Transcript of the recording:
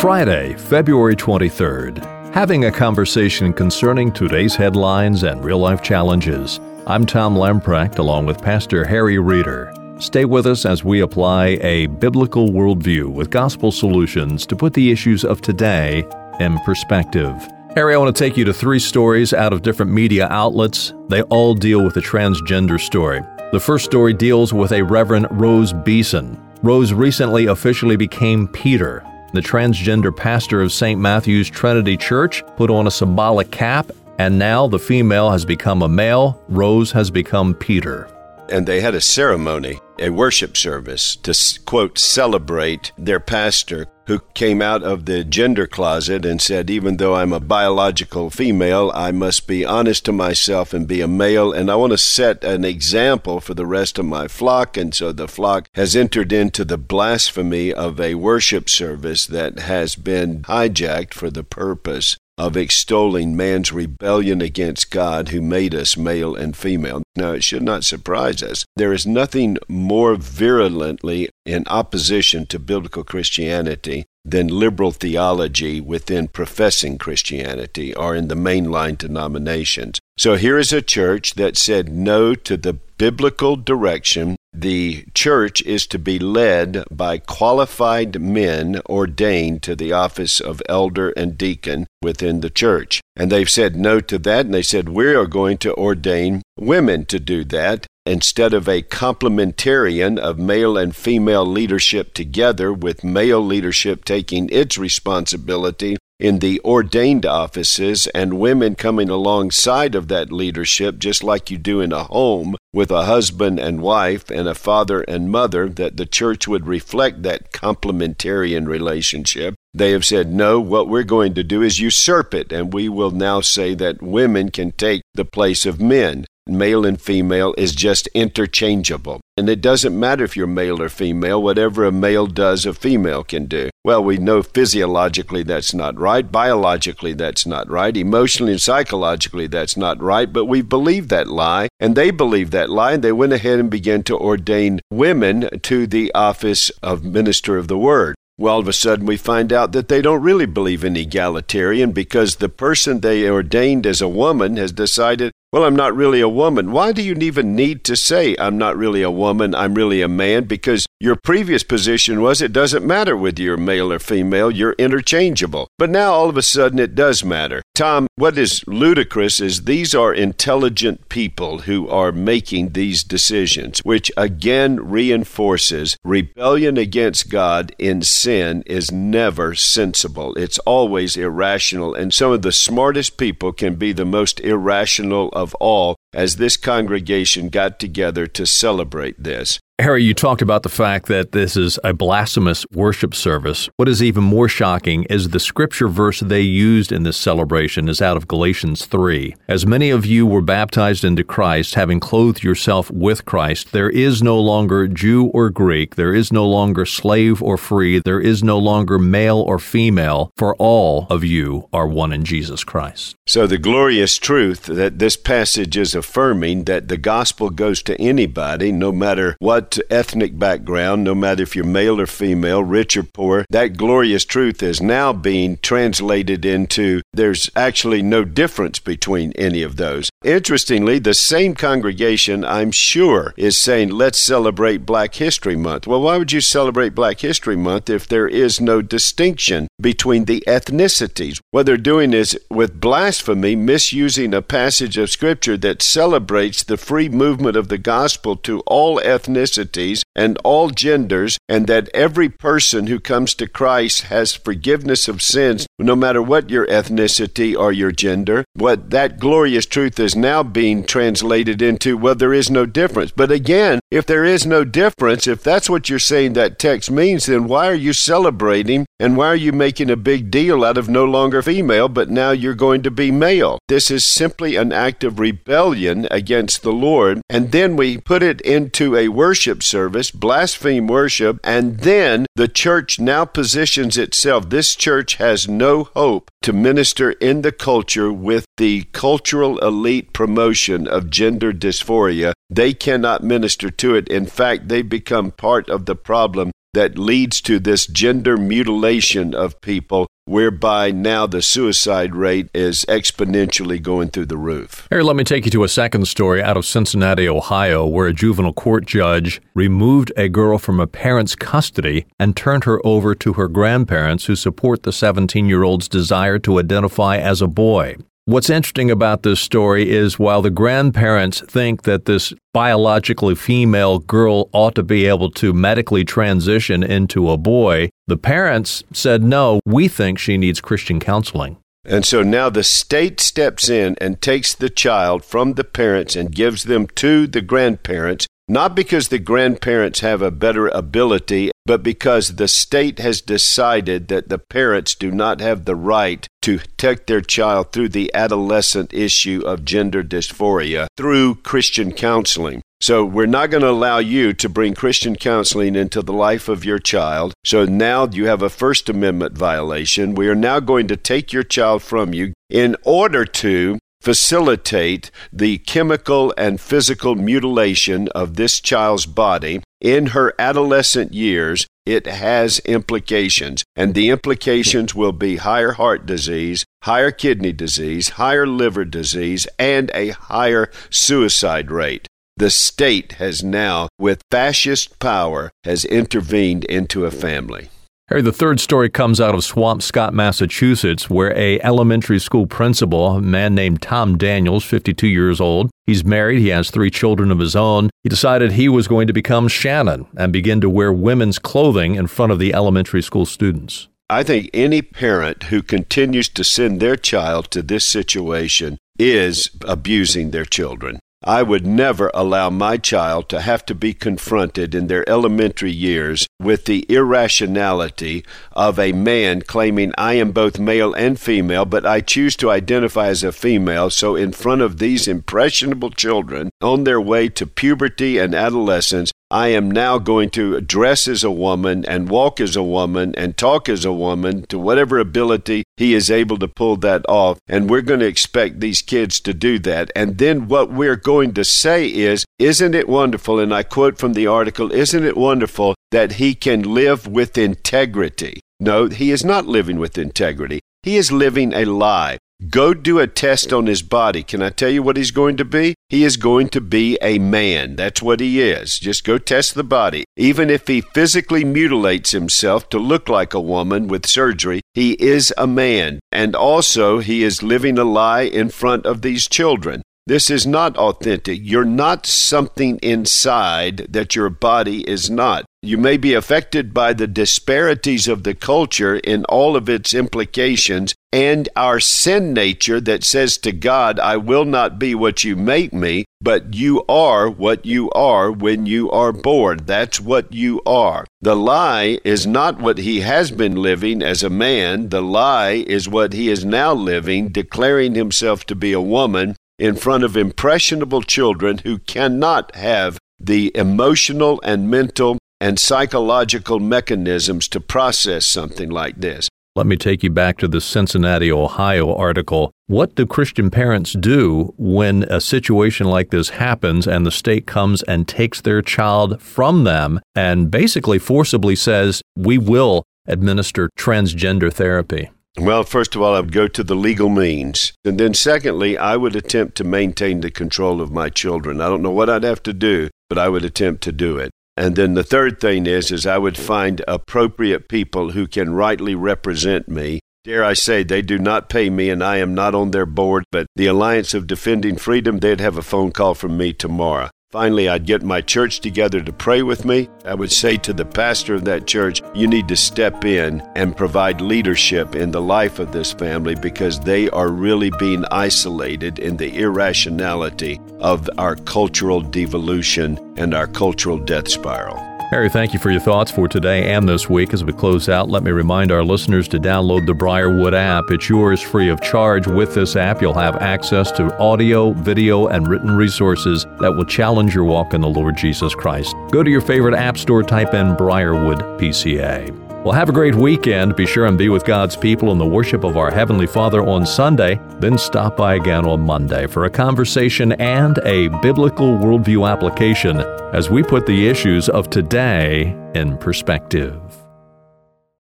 Friday, February 23rd. Having a conversation concerning today's headlines and real life challenges. I'm Tom Lamprecht along with Pastor Harry Reeder. Stay with us as we apply a biblical worldview with gospel solutions to put the issues of today in perspective. Harry, I want to take you to three stories out of different media outlets. They all deal with a transgender story. The first story deals with a Reverend Rose Beeson. Rose recently officially became Peter. The transgender pastor of St. Matthew's Trinity Church put on a symbolic cap, and now the female has become a male. Rose has become Peter and they had a ceremony, a worship service to quote celebrate their pastor who came out of the gender closet and said, Even though I'm a biological female, I must be honest to myself and be a male, and I want to set an example for the rest of my flock. And so the flock has entered into the blasphemy of a worship service that has been hijacked for the purpose of extolling man's rebellion against God who made us male and female. Now, it should not surprise us. There is nothing more virulently in opposition to biblical Christianity than liberal theology within professing Christianity or in the mainline denominations. So here is a church that said no to the biblical direction the church is to be led by qualified men ordained to the office of elder and deacon within the church. And they've said no to that, and they said, We are going to ordain women to do that instead of a complementarian of male and female leadership together, with male leadership taking its responsibility in the ordained offices and women coming alongside of that leadership, just like you do in a home with a husband and wife and a father and mother, that the church would reflect that complementarian relationship. They have said, no, what we're going to do is usurp it, and we will now say that women can take the place of men. Male and female is just interchangeable. And it doesn't matter if you're male or female, whatever a male does, a female can do. Well, we know physiologically that's not right, biologically that's not right, emotionally and psychologically that's not right, but we believe that lie, and they believe that lie, and they went ahead and began to ordain women to the office of minister of the word. Well, all of a sudden we find out that they don't really believe in egalitarian because the person they ordained as a woman has decided well, I'm not really a woman. Why do you even need to say I'm not really a woman, I'm really a man? Because your previous position was it doesn't matter whether you're male or female, you're interchangeable. But now all of a sudden it does matter. Tom, what is ludicrous is these are intelligent people who are making these decisions, which again reinforces rebellion against God in sin is never sensible. It's always irrational, and some of the smartest people can be the most irrational of all as this congregation got together to celebrate this. Harry, you talked about the fact that this is a blasphemous worship service. What is even more shocking is the scripture verse they used in this celebration is out of Galatians 3. As many of you were baptized into Christ, having clothed yourself with Christ, there is no longer Jew or Greek, there is no longer slave or free, there is no longer male or female, for all of you are one in Jesus Christ. So the glorious truth that this passage is affirming that the gospel goes to anybody, no matter what ethnic background, no matter if you're male or female, rich or poor, that glorious truth is now being translated into there's actually no difference between any of those. Interestingly, the same congregation, I'm sure, is saying, let's celebrate Black History Month. Well, why would you celebrate Black History Month if there is no distinction between the ethnicities? What they're doing is, with blasphemy, misusing a passage of Scripture that celebrates the free movement of the gospel to all ethnicities and all genders, and that every person who comes to Christ has forgiveness of sins, no matter what your ethnicity or your gender. What that glorious truth is now being translated into, well, there is no difference. But again, if there is no difference, if that's what you're saying that text means, then why are you celebrating and why are you making a big deal out of no longer female, but now you're going to be male? This is simply an act of rebellion against the Lord. And then we put it into a worship service, blaspheme worship, and then the church now positions itself. This church has no hope to minister in the culture with the cultural elite promotion of gender dysphoria. They cannot minister to it. In fact, they become part of the problem that leads to this gender mutilation of people whereby now the suicide rate is exponentially going through the roof. Here, let me take you to a second story out of Cincinnati, Ohio, where a juvenile court judge removed a girl from a parent's custody and turned her over to her grandparents who support the 17 year old's desire to identify as a boy. What's interesting about this story is while the grandparents think that this biologically female girl ought to be able to medically transition into a boy, the parents said, no, we think she needs Christian counseling. And so now the state steps in and takes the child from the parents and gives them to the grandparents not because the grandparents have a better ability, but because the state has decided that the parents do not have the right to take their child through the adolescent issue of gender dysphoria through Christian counseling. So, we're not going to allow you to bring Christian counseling into the life of your child. So, now you have a First Amendment violation. We are now going to take your child from you in order to facilitate the chemical and physical mutilation of this child's body in her adolescent years, it has implications. And the implications will be higher heart disease, higher kidney disease, higher liver disease, and a higher suicide rate. The state has now, with fascist power, has intervened into a family. Harry, the third story comes out of Swampscott, Massachusetts, where a elementary school principal, a man named Tom Daniels, 52 years old, he's married, he has three children of his own. He decided he was going to become Shannon and begin to wear women's clothing in front of the elementary school students. I think any parent who continues to send their child to this situation is abusing their children. I would never allow my child to have to be confronted in their elementary years with the irrationality of a man claiming I am both male and female, but I choose to identify as a female. So, in front of these impressionable children on their way to puberty and adolescence, I am now going to dress as a woman and walk as a woman and talk as a woman to whatever ability he is able to pull that off. And we're going to expect these kids to do that. And then what we're going to say is, Isn't it wonderful? And I quote from the article, Isn't it wonderful that he can live with integrity? No, he is not living with integrity. He is living a lie. Go do a test on his body. Can I tell you what he's going to be? He is going to be a man. That's what he is. Just go test the body. Even if he physically mutilates himself to look like a woman with surgery, he is a man. And also, he is living a lie in front of these children. This is not authentic. You're not something inside that your body is not. You may be affected by the disparities of the culture in all of its implications and our sin nature that says to God, I will not be what you make me, but you are what you are when you are born. That's what you are. The lie is not what he has been living as a man, the lie is what he is now living, declaring himself to be a woman in front of impressionable children who cannot have the emotional and mental and psychological mechanisms to process something like this. Let me take you back to the Cincinnati, Ohio article. What do Christian parents do when a situation like this happens and the state comes and takes their child from them and basically forcibly says, We will administer transgender therapy? Well, first of all, I would go to the legal means. And then, secondly, I would attempt to maintain the control of my children. I don't know what I'd have to do, but I would attempt to do it. And then the third thing is, is I would find appropriate people who can rightly represent me. Dare I say, they do not pay me and I am not on their board, but the Alliance of Defending Freedom, they'd have a phone call from me tomorrow. Finally, I'd get my church together to pray with me. I would say to the pastor of that church, You need to step in and provide leadership in the life of this family because they are really being isolated in the irrationality of our cultural devolution and our cultural death spiral. Harry, thank you for your thoughts for today and this week. As we close out, let me remind our listeners to download the Briarwood app. It's yours free of charge. With this app, you'll have access to audio, video, and written resources that will challenge your walk in the Lord Jesus Christ. Go to your favorite app store, type in Briarwood PCA. Well, have a great weekend. Be sure and be with God's people in the worship of our Heavenly Father on Sunday. Then stop by again on Monday for a conversation and a biblical worldview application as we put the issues of today in perspective.